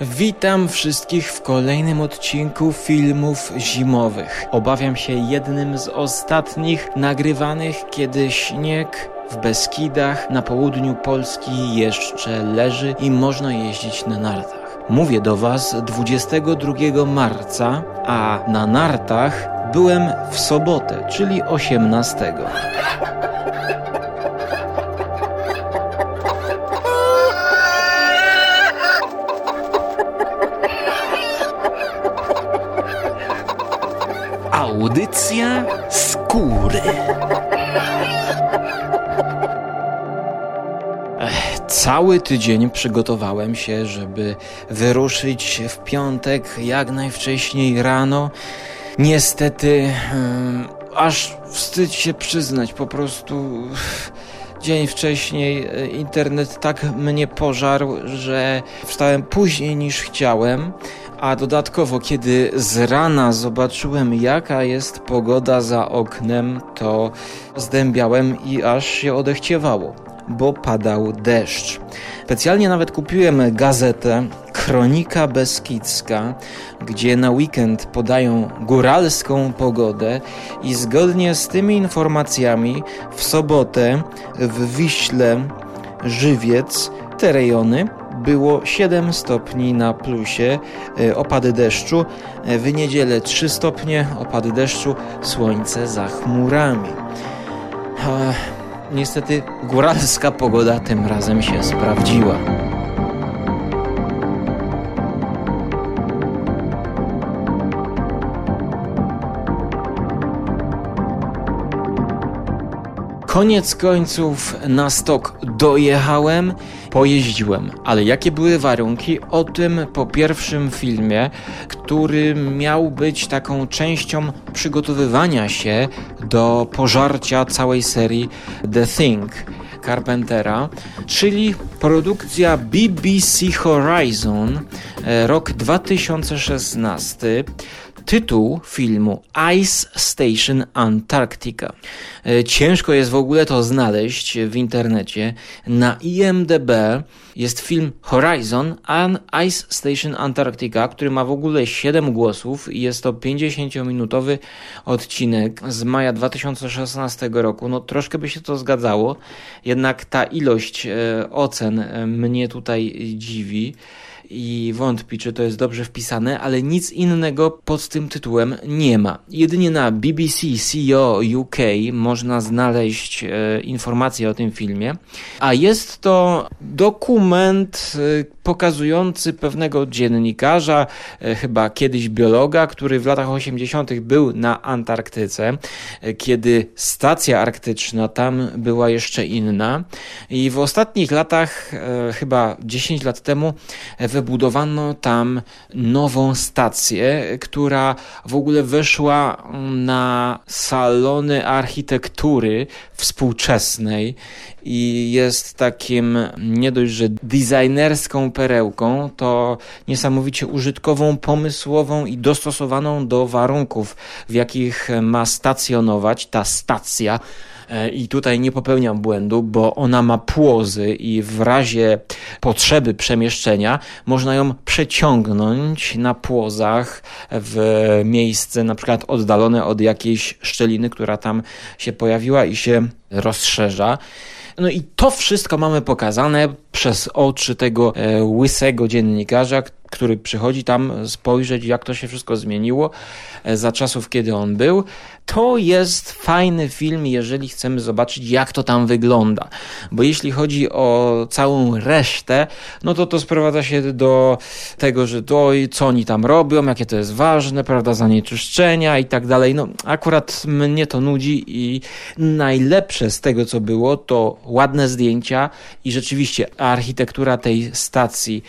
Witam wszystkich w kolejnym odcinku filmów zimowych. Obawiam się jednym z ostatnich nagrywanych, kiedy śnieg w Beskidach na południu Polski jeszcze leży i można jeździć na nartach. Mówię do Was 22 marca, a na nartach byłem w sobotę, czyli 18. Audycja skóry. Cały tydzień przygotowałem się, żeby wyruszyć w piątek jak najwcześniej rano. Niestety, hmm, aż wstyd się przyznać, po prostu dzień wcześniej e, internet tak mnie pożarł, że wstałem później niż chciałem. A dodatkowo, kiedy z rana zobaczyłem, jaka jest pogoda za oknem, to zdębiałem i aż się odechciewało, bo padał deszcz. Specjalnie nawet kupiłem gazetę Kronika Beskidzka, gdzie na weekend podają góralską pogodę i zgodnie z tymi informacjami w sobotę w Wiśle Żywiec te rejony było 7 stopni na plusie, e, opady deszczu, e, w niedzielę 3 stopnie, opady deszczu, słońce za chmurami. Niestety góralska pogoda tym razem się sprawdziła. Koniec końców na stok dojechałem, pojeździłem, ale jakie były warunki? O tym po pierwszym filmie, który miał być taką częścią przygotowywania się do pożarcia całej serii The Thing. Carpentera, czyli produkcja BBC Horizon, e, rok 2016 tytuł filmu Ice Station Antarctica. E, ciężko jest w ogóle to znaleźć w internecie. Na IMDb jest film Horizon and Ice Station Antarctica, który ma w ogóle 7 głosów i jest to 50-minutowy odcinek z maja 2016 roku. No troszkę by się to zgadzało, jednak ta ilość e, ocen e, mnie tutaj dziwi i wątpi, czy to jest dobrze wpisane, ale nic innego pod tym tytułem nie ma. Jedynie na BBC CEO UK można znaleźć e, informacje o tym filmie, a jest to dokument e, pokazujący pewnego dziennikarza, e, chyba kiedyś biologa, który w latach 80. był na Antarktyce, e, kiedy stacja arktyczna tam była jeszcze inna. I w ostatnich latach, e, chyba 10 lat temu, wybudowano tam nową stację, która w ogóle weszła na salony architektury współczesnej i jest takim nie dość, że designerską perełką, to niesamowicie użytkową, pomysłową i dostosowaną do warunków, w jakich ma stacjonować ta stacja. E, I tutaj nie popełniam błędu, bo ona ma płozy i w razie potrzeby przemieszczenia można ją przeciągnąć na płozach w miejsce na przykład oddalone od jakiejś szczeliny, która tam się pojawiła i się rozszerza. No i to wszystko mamy pokazane przez oczy tego e, łysego dziennikarza, który przychodzi tam spojrzeć, jak to się wszystko zmieniło e, za czasów, kiedy on był. To jest fajny film, jeżeli chcemy zobaczyć, jak to tam wygląda. Bo jeśli chodzi o całą resztę, no to to sprowadza się do tego, że to, co oni tam robią, jakie to jest ważne, prawda, zanieczyszczenia i tak dalej. No, akurat mnie to nudzi i najlepsze z tego, co było, to ładne zdjęcia i rzeczywiście architektura tej stacji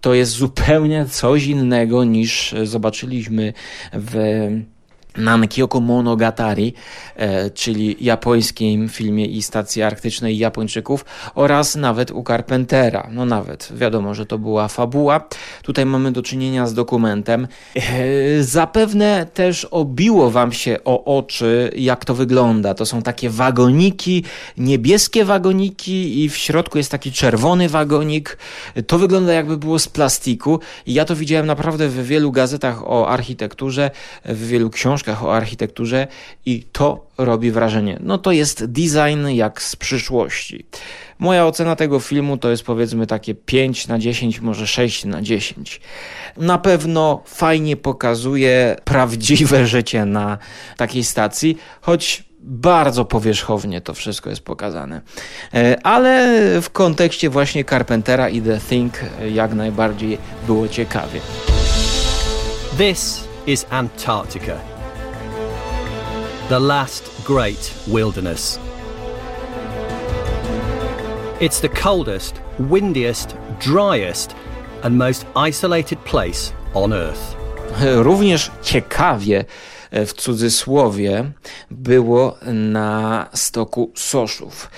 to jest zupełnie coś innego niż zobaczyliśmy w Nankyoko Monogatari, e, czyli japońskim filmie i stacji arktycznej Japończyków oraz nawet u Carpentera. No nawet, wiadomo, że to była fabuła. Tutaj mamy do czynienia z dokumentem. E, zapewne też obiło wam się o oczy, jak to wygląda. To są takie wagoniki, niebieskie wagoniki i w środku jest taki czerwony wagonik. To wygląda jakby było z plastiku ja to widziałem naprawdę w wielu gazetach o architekturze, w wielu książkach książkach o architekturze i to robi wrażenie. No to jest design jak z przyszłości. Moja ocena tego filmu to jest powiedzmy takie 5 na 10, może 6 na 10. Na pewno fajnie pokazuje prawdziwe życie na takiej stacji, choć bardzo powierzchownie to wszystko jest pokazane. E, ale w kontekście właśnie Carpentera i The Thing jak najbardziej było ciekawie. This is Antarctica. The last great wilderness. It's the coldest, windiest, driest, and most isolated place on Earth. Również ciekawie e, w cudzysłowie było na stoku Soszów.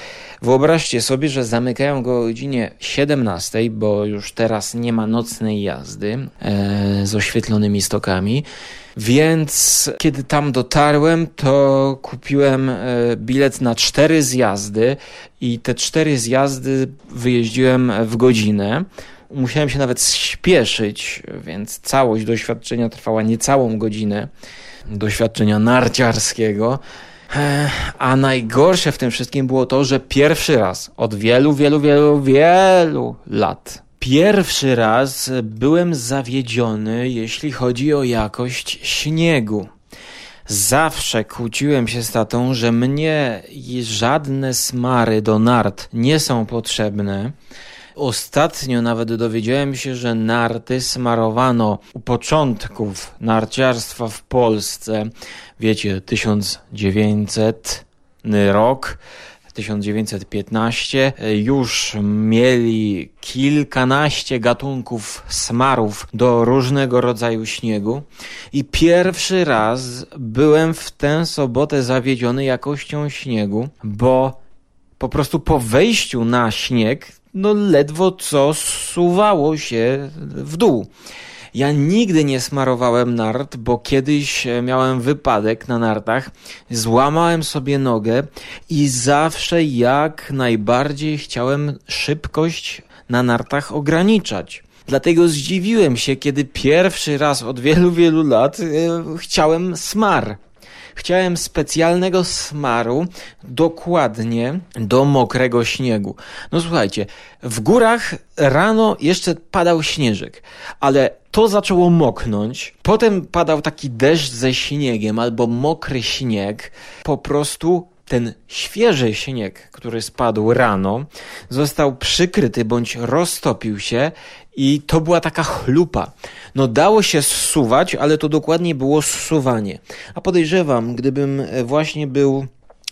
Wyobraźcie sobie, że zamykają go o godzinie 17, bo już teraz nie ma nocnej jazdy e, z oświetlonymi stokami. Więc kiedy tam dotarłem, to kupiłem e, bilet na cztery zjazdy i te cztery zjazdy wyjeździłem w godzinę. Musiałem się nawet śpieszyć, więc całość doświadczenia trwała niecałą godzinę doświadczenia narciarskiego. E, a najgorsze w tym wszystkim było to, że pierwszy raz od wielu, wielu, wielu, wielu lat Pierwszy raz byłem zawiedziony, jeśli chodzi o jakość śniegu. Zawsze kłóciłem się z tatą, że mnie żadne smary do nart nie są potrzebne. Ostatnio nawet dowiedziałem się, że narty smarowano u początków narciarstwa w Polsce. Wiecie, 1900 rok 1915 już mieli kilkanaście gatunków smarów do różnego rodzaju śniegu i pierwszy raz byłem w tę sobotę zawiedziony jakością śniegu, bo po prostu po wejściu na śnieg no ledwo co suwało się w dół. Ja nigdy nie smarowałem nart, bo kiedyś e, miałem wypadek na nartach, złamałem sobie nogę i zawsze jak najbardziej chciałem szybkość na nartach ograniczać. Dlatego zdziwiłem się, kiedy pierwszy raz od wielu, wielu lat yy, chciałem smar. Chciałem specjalnego smaru dokładnie do mokrego śniegu. No słuchajcie, w górach rano jeszcze padał śnieżek, ale to zaczęło moknąć. Potem padał taki deszcz ze śniegiem albo mokry śnieg. Po prostu ten świeży śnieg, który spadł rano, został przykryty bądź roztopił się i to była taka chlupa. No dało się zsuwać, ale to dokładnie było zsuwanie. A podejrzewam, gdybym właśnie był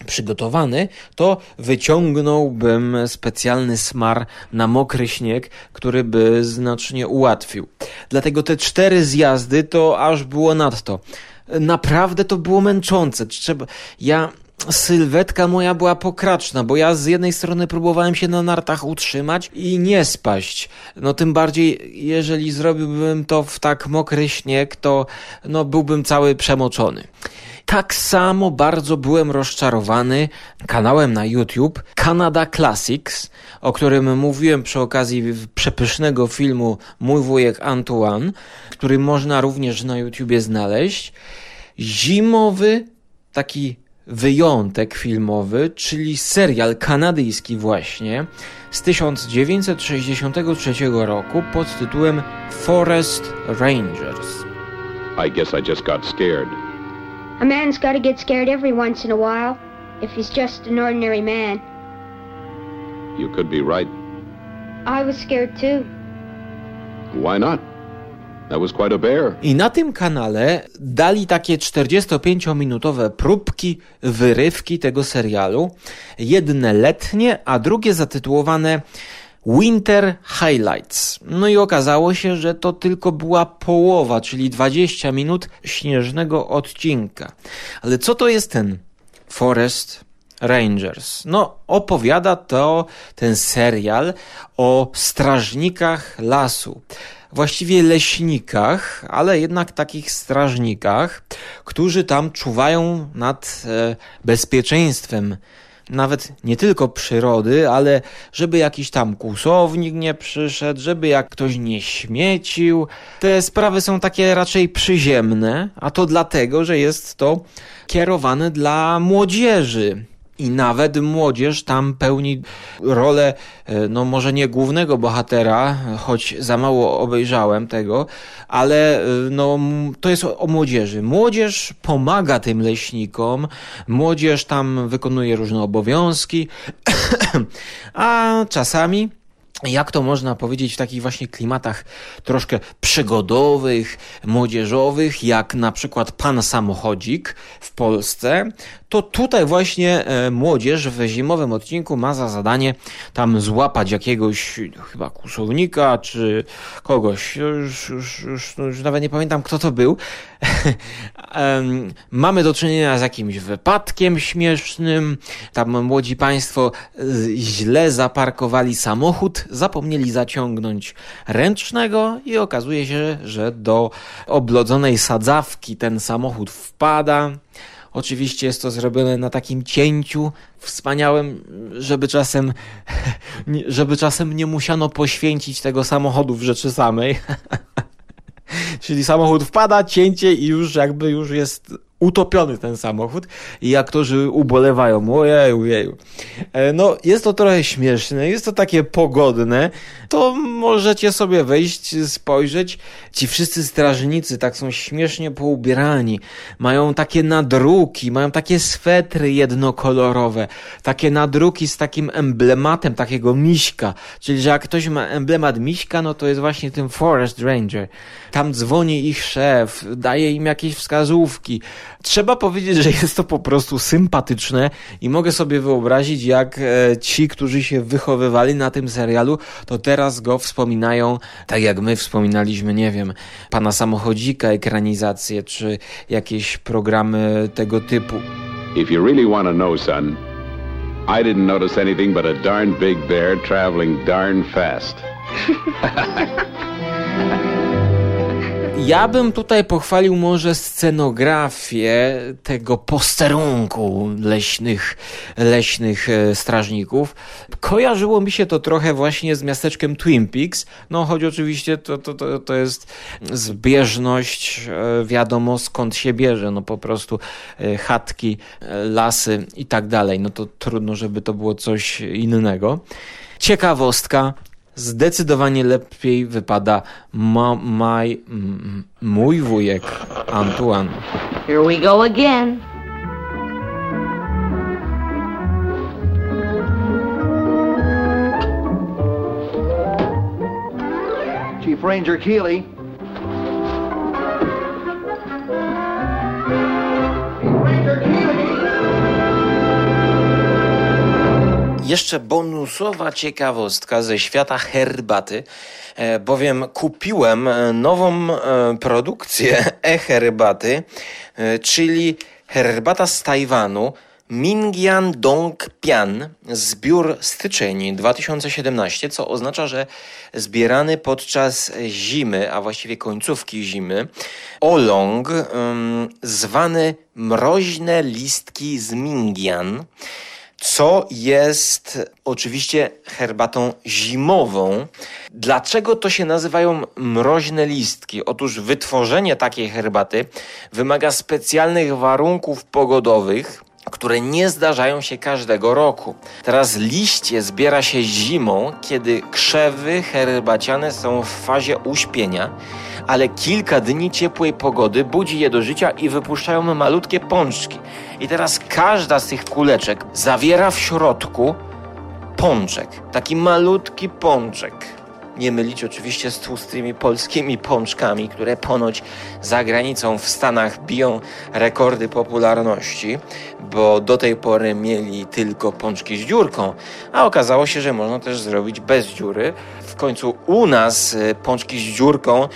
przygotowany, to wyciągnąłbym specjalny smar na mokry śnieg, który by znacznie ułatwił. Dlatego te cztery zjazdy to aż było nadto. Naprawdę to było męczące. Trzeba, ja sylwetka moja była pokraczna, bo ja z jednej strony próbowałem się na nartach utrzymać i nie spaść. No tym bardziej, jeżeli zrobiłbym to w tak mokry śnieg, to no byłbym cały przemoczony. Tak samo bardzo byłem rozczarowany kanałem na YouTube Canada Classics, o którym mówiłem przy okazji przepysznego filmu Mój wujek Antoine, który można również na YouTubie znaleźć. Zimowy, taki wyjątek filmowy, czyli serial kanadyjski właśnie z 1963 roku pod tytułem Forest Rangers. I guess I just got scared. A man's got to get scared every once in a while, if he's just an ordinary man. You could be right. I was scared too. Why not? I na tym kanale dali takie 45-minutowe próbki, wyrywki tego serialu. Jedne letnie, a drugie zatytułowane Winter Highlights. No i okazało się, że to tylko była połowa, czyli 20 minut śnieżnego odcinka. Ale co to jest ten Forest Rangers? No, opowiada to ten serial o strażnikach lasu właściwie leśnikach, ale jednak takich strażnikach, którzy tam czuwają nad e, bezpieczeństwem nawet nie tylko przyrody, ale żeby jakiś tam kłusownik nie przyszedł, żeby jak ktoś nie śmiecił. Te sprawy są takie raczej przyziemne, a to dlatego, że jest to kierowane dla młodzieży. I nawet młodzież tam pełni rolę, e, no może nie głównego bohatera, choć za mało obejrzałem tego, ale e, no to jest o, o młodzieży. Młodzież pomaga tym leśnikom, młodzież tam wykonuje różne obowiązki, a czasami jak to można powiedzieć w takich właśnie klimatach troszkę przygodowych, młodzieżowych, jak na przykład Pan Samochodzik w Polsce, to tutaj właśnie e, młodzież w zimowym odcinku ma za zadanie tam złapać jakiegoś chyba kusownika czy kogoś, już, już, już, już nawet nie pamiętam kto to był. Mamy do czynienia z jakimś wypadkiem śmiesznym, tam młodzi państwo źle zaparkowali samochód, zapomnieli zaciągnąć ręcznego i okazuje się, że do oblodzonej sadzawki ten samochód wpada. Oczywiście jest to zrobione na takim cięciu wspaniałym, żeby czasem, żeby czasem nie musiano poświęcić tego samochodu w rzeczy samej. Czyli samochód wpada, cięcie i już jakby już jest utopiony ten samochód i aktorzy ubolewają, ojeju, ojeju. E, no, jest to trochę śmieszne, jest to takie pogodne, to możecie sobie wejść, spojrzeć. Ci wszyscy strażnicy tak są śmiesznie poubierani, mają takie nadruki, mają takie swetry jednokolorowe, takie nadruki z takim emblematem takiego miśka, czyli że jak ktoś ma emblemat miśka, no to jest właśnie tym Forest Ranger. Tam dzwoni ich szef, daje im jakieś wskazówki, Trzeba powiedzieć, że jest to po prostu sympatyczne i mogę sobie wyobrazić, jak e, ci, którzy się wychowywali na tym serialu, to teraz go wspominają, tak jak my wspominaliśmy, nie wiem, pana samochodzika, ekranizację, czy jakieś programy tego typu. If you really want to know, son, I didn't notice anything but a darn big bear traveling darn fast. Ja bym tutaj pochwalił może scenografię tego posterunku leśnych, leśnych e, strażników. Kojarzyło mi się to trochę właśnie z miasteczkiem Twin Peaks, no choć oczywiście to, to, to, to jest zbieżność, e, wiadomo skąd się bierze, no po prostu e, chatki, lasy i tak dalej, no to trudno, żeby to było coś innego. Ciekawostka, zdecydowanie lepiej wypada ma, maj, mój wujek Antoine. Here we go again. Chief Ranger Keeley. Jeszcze bonusowa ciekawostka ze świata herbaty, e, bowiem kupiłem e, nową e, produkcję e-herbaty, czyli herbata z Tajwanu, Mingyan Dong Pian, zbiór styczeń 2017, co oznacza, że zbierany podczas zimy, a właściwie końcówki zimy, olong, zwany mroźne listki z Mingyan, co jest oczywiście herbatą zimową. Dlaczego to się nazywają mroźne listki? Otóż wytworzenie takiej herbaty wymaga specjalnych warunków pogodowych, które nie zdarzają się każdego roku. Teraz liście zbiera się zimą, kiedy krzewy herbaciane są w fazie uśpienia, ale kilka dni ciepłej pogody budzi je do życia i wypuszczają malutkie pączki. I teraz każda z tych kuleczek zawiera w środku pączek, taki malutki pączek. Nie mylić oczywiście z tłustymi polskimi pączkami, które ponoć za granicą w Stanach biją rekordy popularności, bo do tej pory mieli tylko pączki z dziurką, a okazało się, że można też zrobić bez dziury. W końcu u nas y, pączki z dziurką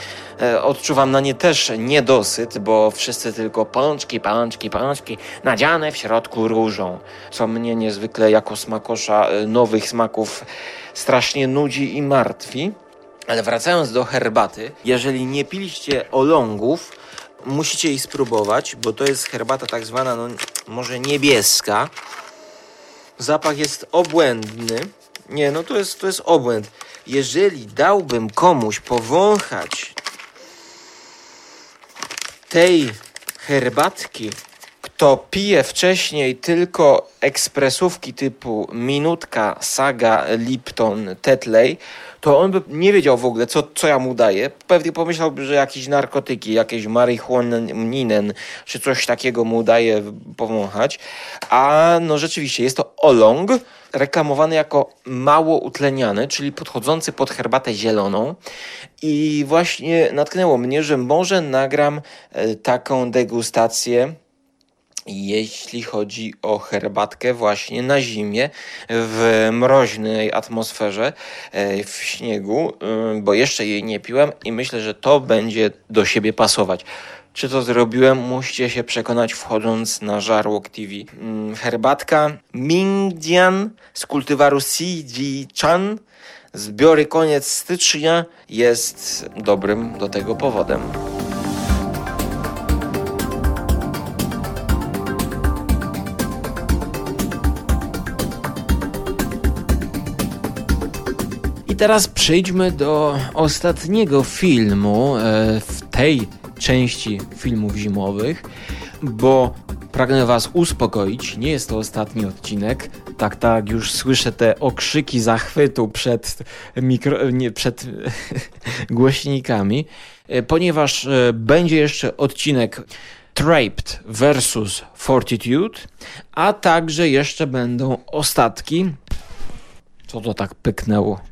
E, odczuwam na nie też niedosyt, bo wszyscy tylko pączki, pączki, pączki, nadziane w środku różą, co mnie niezwykle jako smakosza e, nowych smaków strasznie nudzi i martwi. Ale wracając do herbaty, jeżeli nie piliście olągów, musicie ich spróbować, bo to jest herbata tak zwana, no może niebieska. Zapach jest obłędny. Nie, no to jest, to jest obłęd. Jeżeli dałbym komuś powąchać tej herbatki, kto pije wcześniej tylko ekspresówki typu Minutka, Saga, Lipton, Tetley, to on by nie wiedział w ogóle, co, co ja mu daję. Pewnie pomyślałby, że jakieś narkotyki, jakieś marihuaninen, czy coś takiego mu daje powąchać. A no rzeczywiście, jest to olong, reklamowany jako mało utleniany, czyli podchodzący pod herbatę zieloną. I właśnie natknęło mnie, że może nagram e, taką degustację jeśli chodzi o herbatkę właśnie na zimie, w mroźnej atmosferze, e, w śniegu, e, bo jeszcze jej nie piłem i myślę, że to będzie do siebie pasować. Czy to zrobiłem? Musicie się przekonać wchodząc na Żarłok TV. Mm, herbatka Mingdian z kultywaru CG Chan. Zbiory koniec stycznia jest dobrym do tego powodem. I teraz przejdźmy do ostatniego filmu e, w tej części filmów zimowych, bo pragnę Was uspokoić, nie jest to ostatni odcinek. Tak, tak, już słyszę te okrzyki zachwytu przed, mikro, nie, przed głośnikami, e, ponieważ e, będzie jeszcze odcinek Trapped versus Fortitude, a także jeszcze będą ostatki. Co to tak pyknęło?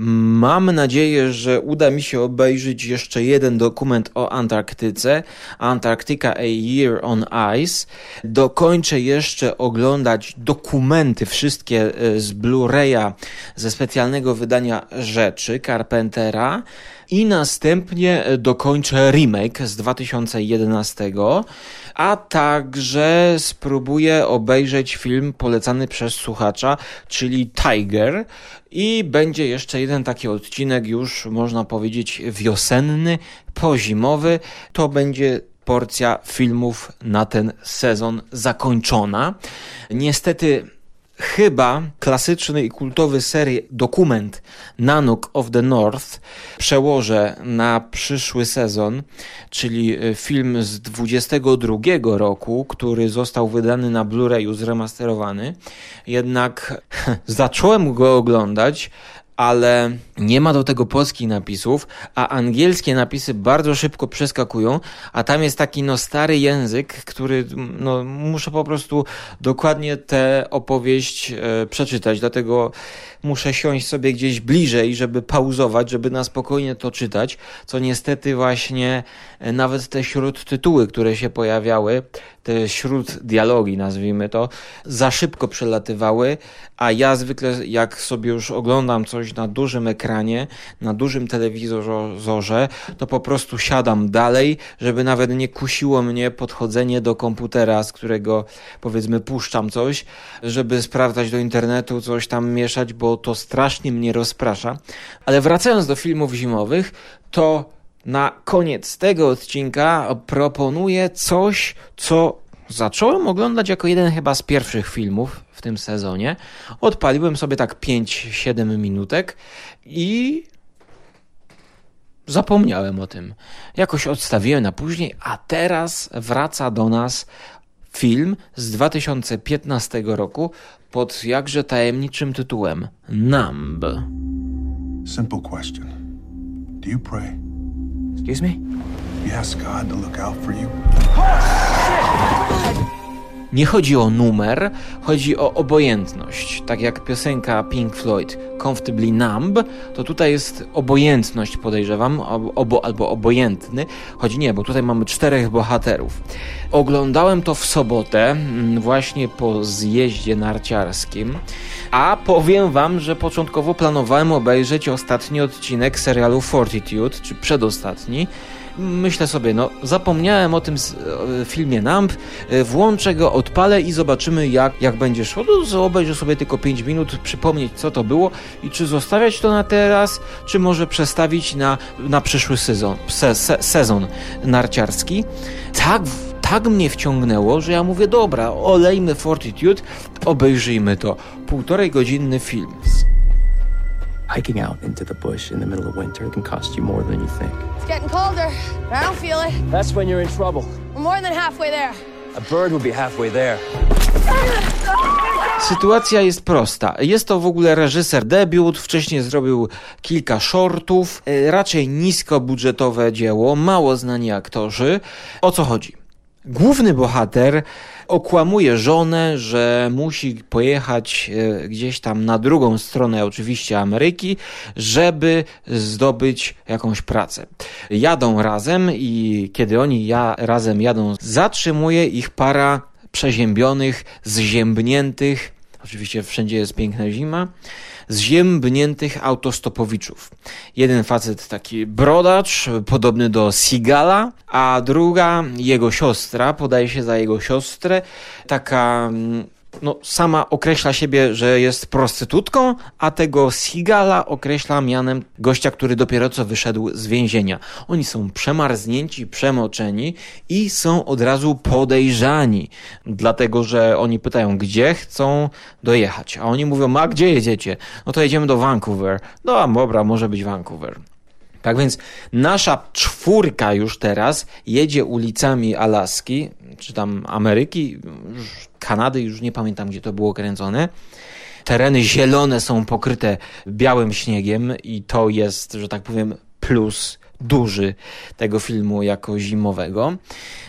Mam nadzieję, że uda mi się obejrzeć jeszcze jeden dokument o Antarktyce, Antarctica A Year on Ice. Dokończę jeszcze oglądać dokumenty, wszystkie e, z Blu-raya ze specjalnego wydania rzeczy Carpentera i następnie dokończę remake z 2011, a także spróbuję obejrzeć film polecany przez słuchacza, czyli Tiger i będzie jeszcze jeden taki odcinek już można powiedzieć wiosenny, pozimowy. To będzie porcja filmów na ten sezon zakończona. Niestety chyba klasyczny i kultowy serii dokument Nanook of the North przełożę na przyszły sezon, czyli e, film z 22 roku, który został wydany na Blu-rayu zremasterowany. Jednak zacząłem go oglądać, ale nie ma do tego polskich napisów, a angielskie napisy bardzo szybko przeskakują, a tam jest taki no stary język, który no muszę po prostu dokładnie tę opowieść e, przeczytać, dlatego muszę siąść sobie gdzieś bliżej, żeby pauzować, żeby na spokojnie to czytać, co niestety właśnie e, nawet te śródtytuły, które się pojawiały, te śród dialogi nazwijmy to, za szybko przelatywały, a ja zwykle jak sobie już oglądam coś na dużym ekranie, na dużym telewizorze, to po prostu siadam dalej, żeby nawet nie kusiło mnie podchodzenie do komputera, z którego powiedzmy puszczam coś, żeby sprawdzać do internetu, coś tam mieszać, bo to strasznie mnie rozprasza. Ale wracając do filmów zimowych, to na koniec tego odcinka proponuję coś, co zacząłem oglądać jako jeden chyba z pierwszych filmów w tym sezonie. Odpaliłem sobie tak 5-7 minutek i zapomniałem o tym. Jakoś odstawiłem na później, a teraz wraca do nas film z 2015 roku pod jakże tajemniczym tytułem Numb. Simple question. Do you pray? Excuse me? You ask God to look out for you? Oh, shit! Nie chodzi o numer, chodzi o obojętność. Tak jak piosenka Pink Floyd Comfortably Numb, to tutaj jest obojętność, podejrzewam, obo, albo obojętny. Chodzi nie, bo tutaj mamy czterech bohaterów. Oglądałem to w sobotę, mm, właśnie po zjeździe narciarskim, a powiem wam, że początkowo planowałem obejrzeć ostatni odcinek serialu Fortitude, czy przedostatni, myślę sobie, no zapomniałem o tym filmie NAMP, e, włączę go, odpalę i zobaczymy jak, jak będzie szło. No, obejrzę sobie tylko 5 minut, przypomnieć co to było i czy zostawiać to na teraz, czy może przestawić na, na przyszły sezon, se, se, sezon narciarski. Tak, tak mnie wciągnęło, że ja mówię, dobra, olejmy Fortitude, obejrzyjmy to. Półtorej godzinny film. Hiking out into the bush in the middle of winter can cost you more than you think. It's getting colder, but I don't feel it. That's when you're in trouble. We're more than halfway there. A bird will be halfway there. Sytuacja jest prosta. Jest to w ogóle reżyser debiut, wcześniej zrobił kilka shortów, e, raczej niskobudżetowe dzieło, mało znani aktorzy. O co chodzi? Główny bohater okłamuje żonę, że musi pojechać e, gdzieś tam na drugą stronę, oczywiście Ameryki, żeby zdobyć jakąś pracę. Jadą razem i kiedy oni ja, razem jadą, zatrzymuje ich para przeziębionych, zziębniętych, oczywiście wszędzie jest piękna zima, zziębniętych autostopowiczów. Jeden facet taki brodacz, podobny do Sigala, a druga, jego siostra, podaje się za jego siostrę, taka mm, no, sama określa siebie, że jest prostytutką, a tego Sigala określa mianem gościa, który dopiero co wyszedł z więzienia. Oni są przemarznięci, przemoczeni i są od razu podejrzani, dlatego że oni pytają, gdzie chcą dojechać, a oni mówią, a gdzie jedziecie? No to jedziemy do Vancouver. No a dobra, może być Vancouver. Tak więc nasza czwórka już teraz jedzie ulicami Alaski, czy tam Ameryki, Kanady, już nie pamiętam gdzie to było kręcone. Tereny zielone są pokryte białym śniegiem i to jest, że tak powiem, plus duży tego filmu jako zimowego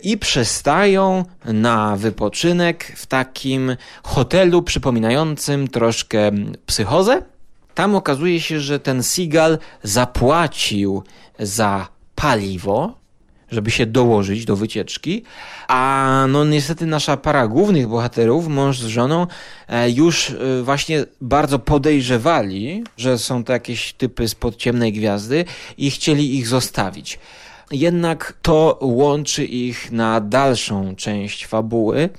i przystają na wypoczynek w takim hotelu przypominającym troszkę psychozę. Tam okazuje się, że ten Seagal zapłacił za paliwo, żeby się dołożyć do wycieczki, a no niestety nasza para głównych bohaterów, mąż z żoną, e, już e, właśnie bardzo podejrzewali, że są to jakieś typy spod ciemnej gwiazdy i chcieli ich zostawić jednak to łączy ich na dalszą część fabuły.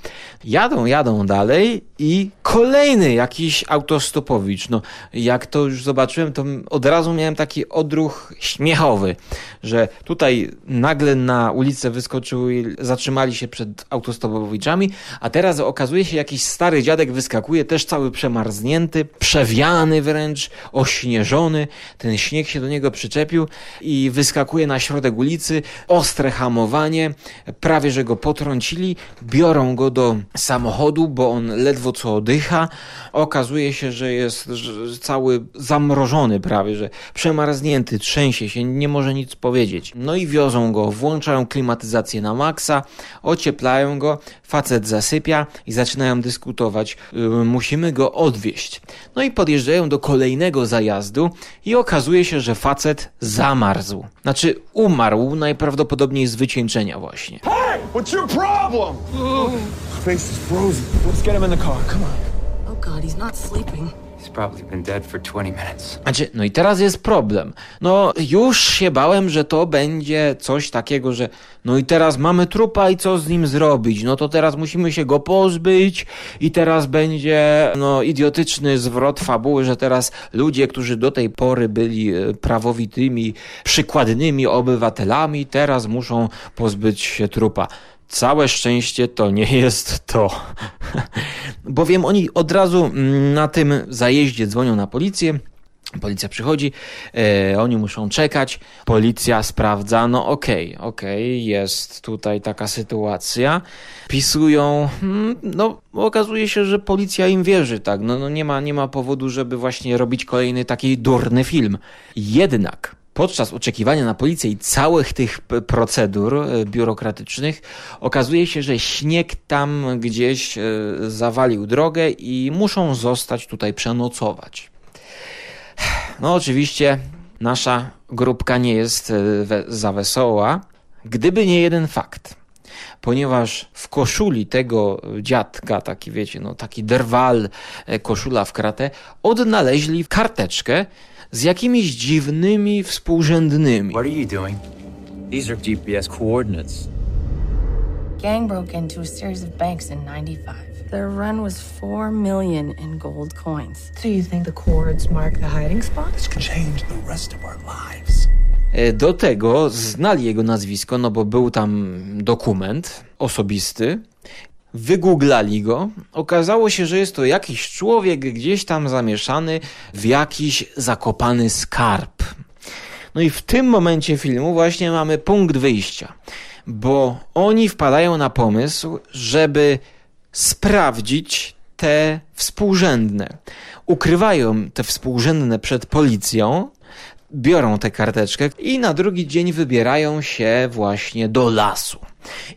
Jadą, jadą dalej i kolejny jakiś autostopowicz. No, jak to już zobaczyłem, to od razu miałem taki odruch śmiechowy, że tutaj nagle na ulicę wyskoczyły zatrzymali się przed autostopowiczami, a teraz okazuje się jakiś stary dziadek wyskakuje, też cały przemarznięty, przewiany wręcz, ośnieżony. Ten śnieg się do niego przyczepił i wyskakuje na środek ulicy ostre hamowanie, prawie że go potrącili, biorą go do samochodu, bo on ledwo co oddycha. Okazuje się, że jest cały zamrożony prawie, że przemarznięty, trzęsie się, nie może nic powiedzieć. No i wiozą go, włączają klimatyzację na maksa, ocieplają go, facet zasypia i zaczynają dyskutować. Yy, musimy go odwieźć. No i podjeżdżają do kolejnego zajazdu i okazuje się, że facet zamarzł. Znaczy umarł najprawdopodobniej z wycieńczenia właśnie. Hey! What's your problem? Face is frozen. Let's get him in the car. Come on. Oh god, he's not sleeping. He's probably been dead for 20 minutes. Znaczy, no i teraz jest problem. No, już się bałem, że to będzie coś takiego, że no i teraz mamy trupa i co z nim zrobić? No to teraz musimy się go pozbyć i teraz będzie, no, idiotyczny zwrot fabuły, że teraz ludzie, którzy do tej pory byli e, prawowitymi, przykładnymi obywatelami, teraz muszą pozbyć się trupa. Całe szczęście to nie jest to. Bowiem oni od razu mm, na tym zajeździe dzwonią na policję. Policja przychodzi, e, oni muszą czekać, policja sprawdza, no okej, okay, okej, okay, jest tutaj taka sytuacja. Pisują, hmm, no okazuje się, że policja im wierzy, tak, no, no nie, ma, nie ma powodu, żeby właśnie robić kolejny taki durny film. Jednak podczas oczekiwania na policję i całych tych procedur e, biurokratycznych okazuje się, że śnieg tam gdzieś e, zawalił drogę i muszą zostać tutaj przenocować. No oczywiście nasza grupka nie jest za wesoła, gdyby nie jeden fakt ponieważ w koszuli tego dziadka, taki wiecie, no taki drwal, e, koszula w kratę, odnaleźli karteczkę z jakimiś dziwnymi współrzędnymi. What are you doing? These are GPS coordinates. Gang broke into a series of banks in 95. Their run was 4 million in gold coins. So you think the cords mark the hiding spot? This could change the rest of our lives. E, do tego znali jego nazwisko, no bo był tam dokument osobisty. Wygooglali go. Okazało się, że jest to jakiś człowiek gdzieś tam zamieszany w jakiś zakopany skarb. No i w tym momencie filmu właśnie mamy punkt wyjścia, bo oni wpadają na pomysł, żeby sprawdzić te współrzędne. Ukrywają te współrzędne przed policją, biorą tę karteczkę i na drugi dzień wybierają się właśnie do lasu.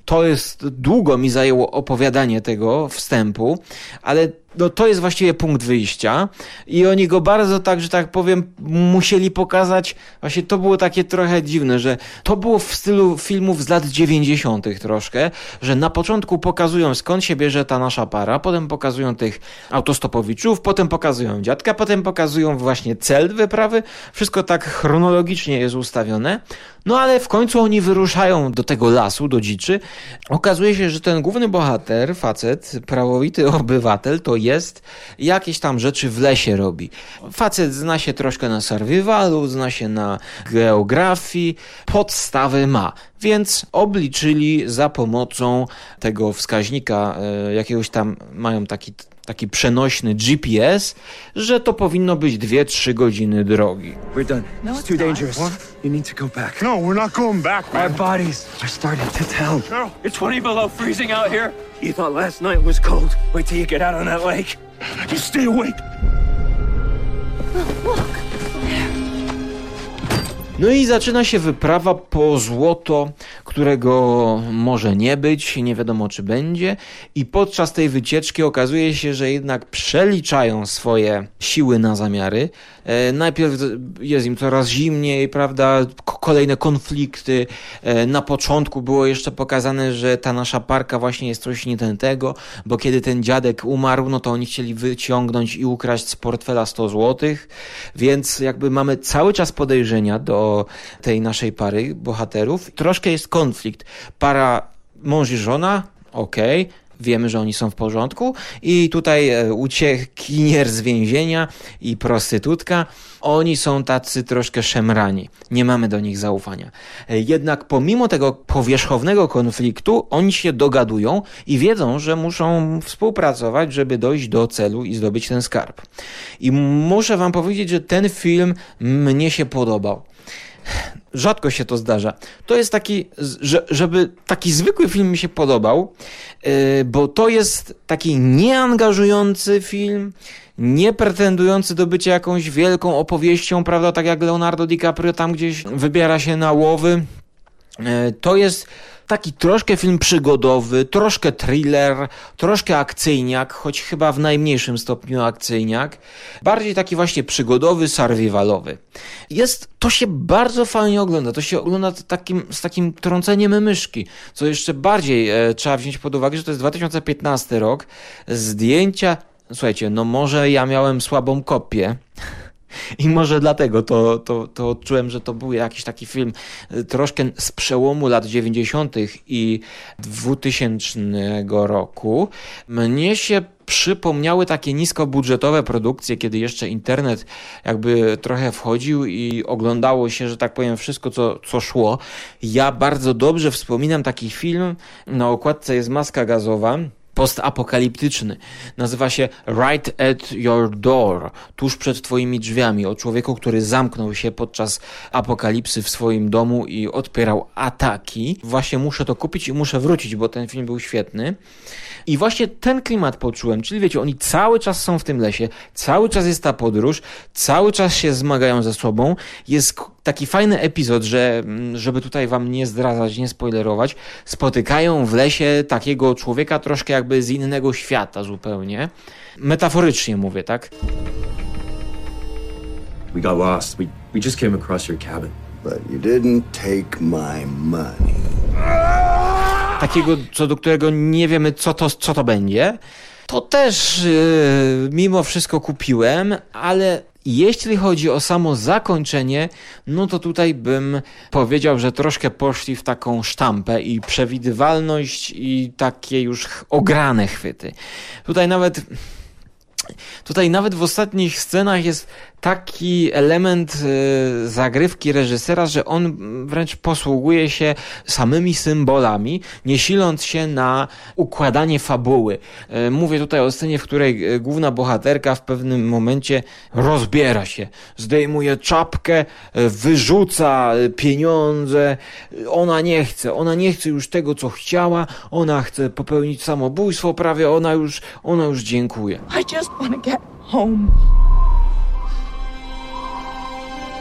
To jest długo mi zajęło opowiadanie tego wstępu, ale no to jest właściwie punkt wyjścia i oni go bardzo tak, że tak powiem, musieli pokazać. Właśnie to było takie trochę dziwne, że to było w stylu filmów z lat 90. troszkę, że na początku pokazują skąd się bierze ta nasza para, potem pokazują tych autostopowiczów, potem pokazują dziadka, potem pokazują właśnie cel wyprawy. Wszystko tak chronologicznie jest ustawione. No ale w końcu oni wyruszają do tego lasu, do dziczy. Okazuje się, że ten główny bohater, facet, prawowity obywatel, to jest, jakieś tam rzeczy w lesie robi. Facet zna się troszkę na survivalu, zna się na geografii, podstawy ma. Więc obliczyli za pomocą tego wskaźnika, e, jakiegoś tam mają taki taki przenośny GPS, że to powinno być 2-3 godziny drogi. We're done. No, it's too dangerous. What? You need to go back. No, we're not going back. Man. Our bodies are starting to tell. No. It's 20 below freezing out here. You thought last night was cold. Wait till you get out on that lake. You stay awake. No i zaczyna się wyprawa po złoto, którego może nie być, nie wiadomo czy będzie. I podczas tej wycieczki okazuje się, że jednak przeliczają swoje siły na zamiary. E, najpierw jest im coraz zimniej, prawda? Kolejne konflikty. E, na początku było jeszcze pokazane, że ta nasza parka właśnie jest coś nietętego, bo kiedy ten dziadek umarł, no to oni chcieli wyciągnąć i ukraść z portfela 100 złotych, więc jakby mamy cały czas podejrzenia do tej naszej pary bohaterów. Troszkę jest konflikt. Para mąż i żona, okej, okay wiemy, że oni są w porządku i tutaj e, uciekinier z więzienia i prostytutka, oni są tacy troszkę szemrani. Nie mamy do nich zaufania. E, jednak pomimo tego powierzchownego konfliktu, oni się dogadują i wiedzą, że muszą współpracować, żeby dojść do celu i zdobyć ten skarb. I muszę wam powiedzieć, że ten film mnie się podobał rzadko się to zdarza. To jest taki, żeby taki zwykły film mi się podobał, y, bo to jest taki nieangażujący film, nie pretendujący do bycia jakąś wielką opowieścią, prawda, tak jak Leonardo DiCaprio tam gdzieś wybiera się na łowy. Y, to jest Taki troszkę film przygodowy, troszkę thriller, troszkę akcyjniak, choć chyba w najmniejszym stopniu akcyjniak. Bardziej taki właśnie przygodowy, survivalowy. Jest, to się bardzo fajnie ogląda. To się ogląda takim, z takim trąceniem myszki, co jeszcze bardziej e, trzeba wziąć pod uwagę, że to jest 2015 rok. Zdjęcia, słuchajcie, no może ja miałem słabą kopię. I może dlatego to, to, to odczułem, że to był jakiś taki film y, troszkę z przełomu lat 90. i 2000 roku. Mnie się przypomniały takie niskobudżetowe produkcje, kiedy jeszcze internet jakby trochę wchodził i oglądało się, że tak powiem, wszystko, co, co szło. Ja bardzo dobrze wspominam taki film, na okładce jest maska gazowa, postapokaliptyczny. Nazywa się Right at Your Door, tuż przed Twoimi drzwiami, o człowieku, który zamknął się podczas apokalipsy w swoim domu i odpierał ataki. Właśnie muszę to kupić i muszę wrócić, bo ten film był świetny. I właśnie ten klimat poczułem, czyli wiecie, oni cały czas są w tym lesie, cały czas jest ta podróż, cały czas się zmagają ze sobą, jest taki fajny epizod, że mm, żeby tutaj wam nie zdradzać, nie spoilerować, spotykają w lesie takiego człowieka troszkę jakby z innego świata zupełnie. Metaforycznie mówię, tak? We got lost. We, we just came across your cabin. But you didn't take my money. Takiego, co do którego nie wiemy, co to, co to będzie. To też yy, mimo wszystko kupiłem, ale jeśli chodzi o samo zakończenie, no to tutaj bym powiedział, że troszkę poszli w taką sztampę i przewidywalność i takie już ograne chwyty. Tutaj nawet Tutaj nawet w ostatnich scenach jest taki element y, zagrywki reżysera, że on wręcz posługuje się samymi symbolami, nie siląc się na układanie fabuły. Y, mówię tutaj o scenie, w której y, główna bohaterka w pewnym momencie rozbiera się, zdejmuje czapkę, wyrzuca pieniądze. Ona nie chce, ona nie chce już tego, co chciała, ona chce popełnić samobójstwo, prawie ona już, ona już dziękuję. I just want to get home.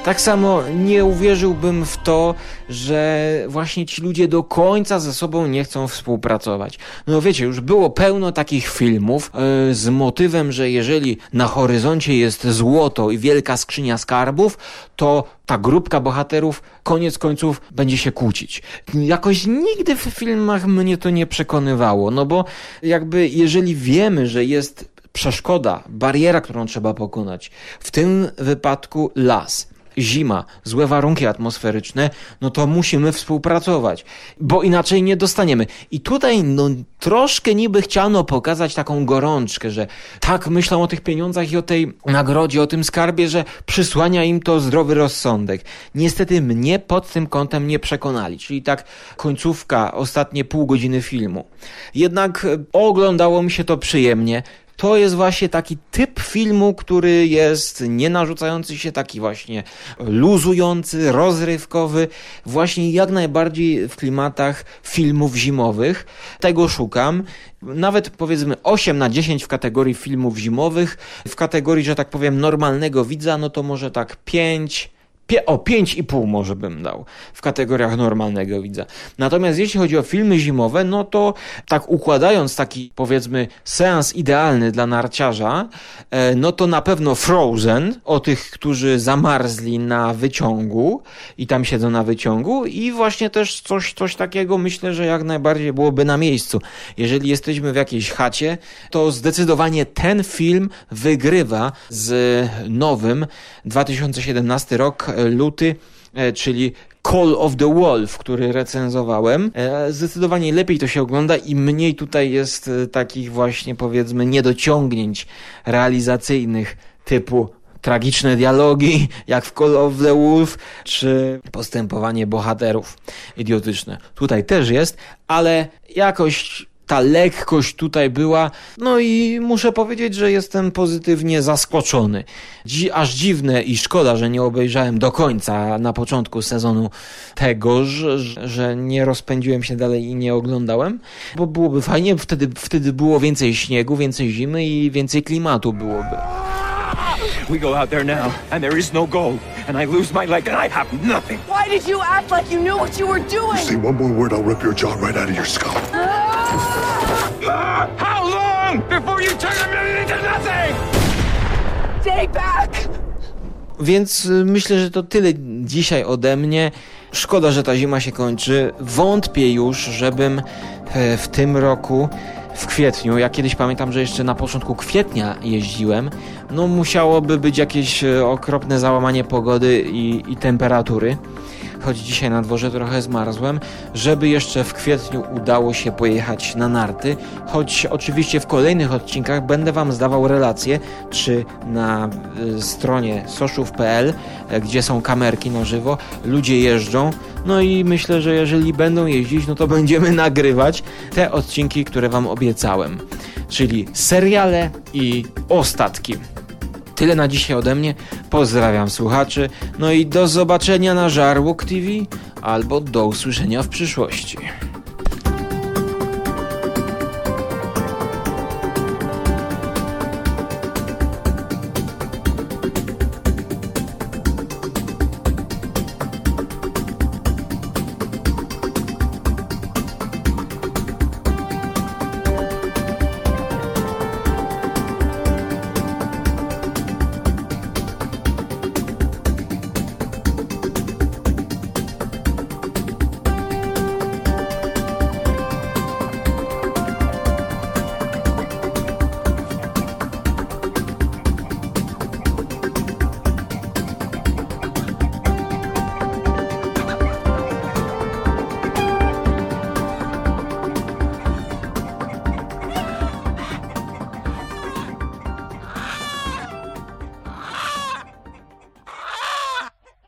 Tak samo nie uwierzyłbym w to, że właśnie ci ludzie do końca ze sobą nie chcą współpracować. No wiecie, już było pełno takich filmów yy, z motywem, że jeżeli na horyzoncie jest złoto i wielka skrzynia skarbów, to ta grupka bohaterów koniec końców będzie się kłócić. Jakoś nigdy w filmach mnie to nie przekonywało, no bo jakby jeżeli wiemy, że jest przeszkoda, bariera, którą trzeba pokonać, w tym wypadku las, zima, złe warunki atmosferyczne, no to musimy współpracować, bo inaczej nie dostaniemy. I tutaj no, troszkę niby chciano pokazać taką gorączkę, że tak myślą o tych pieniądzach i o tej nagrodzie, o tym skarbie, że przysłania im to zdrowy rozsądek. Niestety mnie pod tym kątem nie przekonali, czyli tak końcówka, ostatnie pół godziny filmu. Jednak oglądało mi się to przyjemnie to jest właśnie taki typ filmu, który jest nie narzucający się, taki właśnie luzujący, rozrywkowy, właśnie jak najbardziej w klimatach filmów zimowych. Tego szukam. Nawet powiedzmy 8 na 10 w kategorii filmów zimowych, w kategorii, że tak powiem, normalnego widza, no to może tak 5, Pie o 5,5 może bym dał w kategoriach normalnego widza. Natomiast jeśli chodzi o filmy zimowe, no to tak układając taki powiedzmy seans idealny dla narciarza, e, no to na pewno Frozen o tych, którzy zamarzli na wyciągu i tam siedzą na wyciągu i właśnie też coś, coś takiego myślę, że jak najbardziej byłoby na miejscu. Jeżeli jesteśmy w jakiejś chacie, to zdecydowanie ten film wygrywa z nowym 2017 rok luty, e, czyli Call of the Wolf, który recenzowałem. E, zdecydowanie lepiej to się ogląda i mniej tutaj jest e, takich właśnie powiedzmy niedociągnięć realizacyjnych typu tragiczne dialogi, jak w Call of the Wolf, czy postępowanie bohaterów idiotyczne. Tutaj też jest, ale jakoś ta lekkość tutaj była. No i muszę powiedzieć, że jestem pozytywnie zaskoczony. Dzi aż dziwne i szkoda, że nie obejrzałem do końca na początku sezonu tego, że, że nie rozpędziłem się dalej i nie oglądałem, bo byłoby fajnie, wtedy, wtedy było więcej śniegu, więcej zimy i więcej klimatu byłoby. We go out there now, and there is no gold, and I lose my leg, and I have nothing. Why did you act like you knew what you were doing? Say one more word, I'll rip your jaw right out of your skull. How long before you turn a million into nothing? Stay back! Więc y, myślę, że to tyle dzisiaj ode mnie. Szkoda, że ta zima się kończy. Wątpię już, żebym e, w tym roku w kwietniu. Ja kiedyś pamiętam, że jeszcze na początku kwietnia jeździłem. No musiałoby być jakieś e, okropne załamanie pogody i, i temperatury choć dzisiaj na dworze trochę zmarzłem, żeby jeszcze w kwietniu udało się pojechać na narty, choć oczywiście w kolejnych odcinkach będę Wam zdawał relacje, czy na y, stronie soszów.pl, e, gdzie są kamerki na żywo, ludzie jeżdżą, no i myślę, że jeżeli będą jeździć, no to będziemy nagrywać te odcinki, które Wam obiecałem, czyli seriale i ostatki. Tyle na dzisiaj ode mnie. Pozdrawiam słuchaczy. No i do zobaczenia na Żarłok TV albo do usłyszenia w przyszłości.